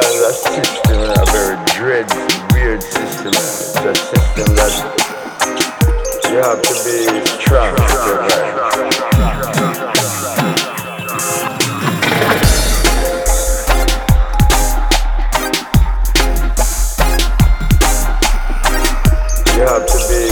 system, a very dread, weird system. It's a system that you have to be strong. You have to be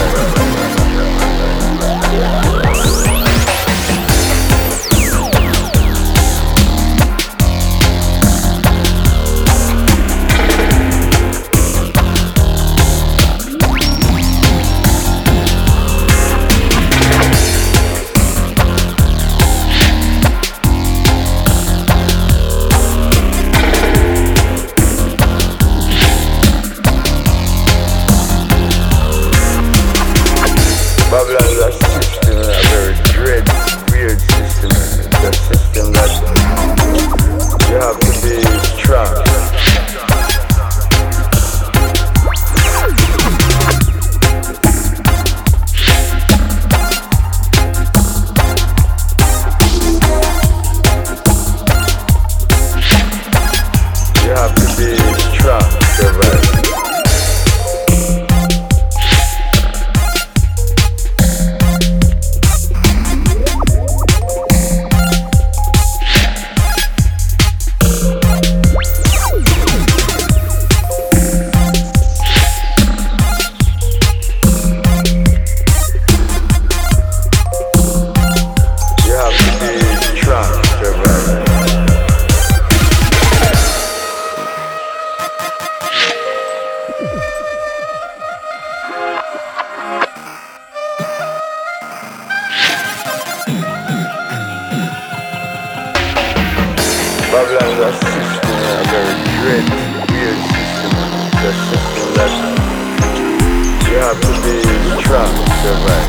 Babylon is a system, a very great, weird system. A system that you have to be strong to survive.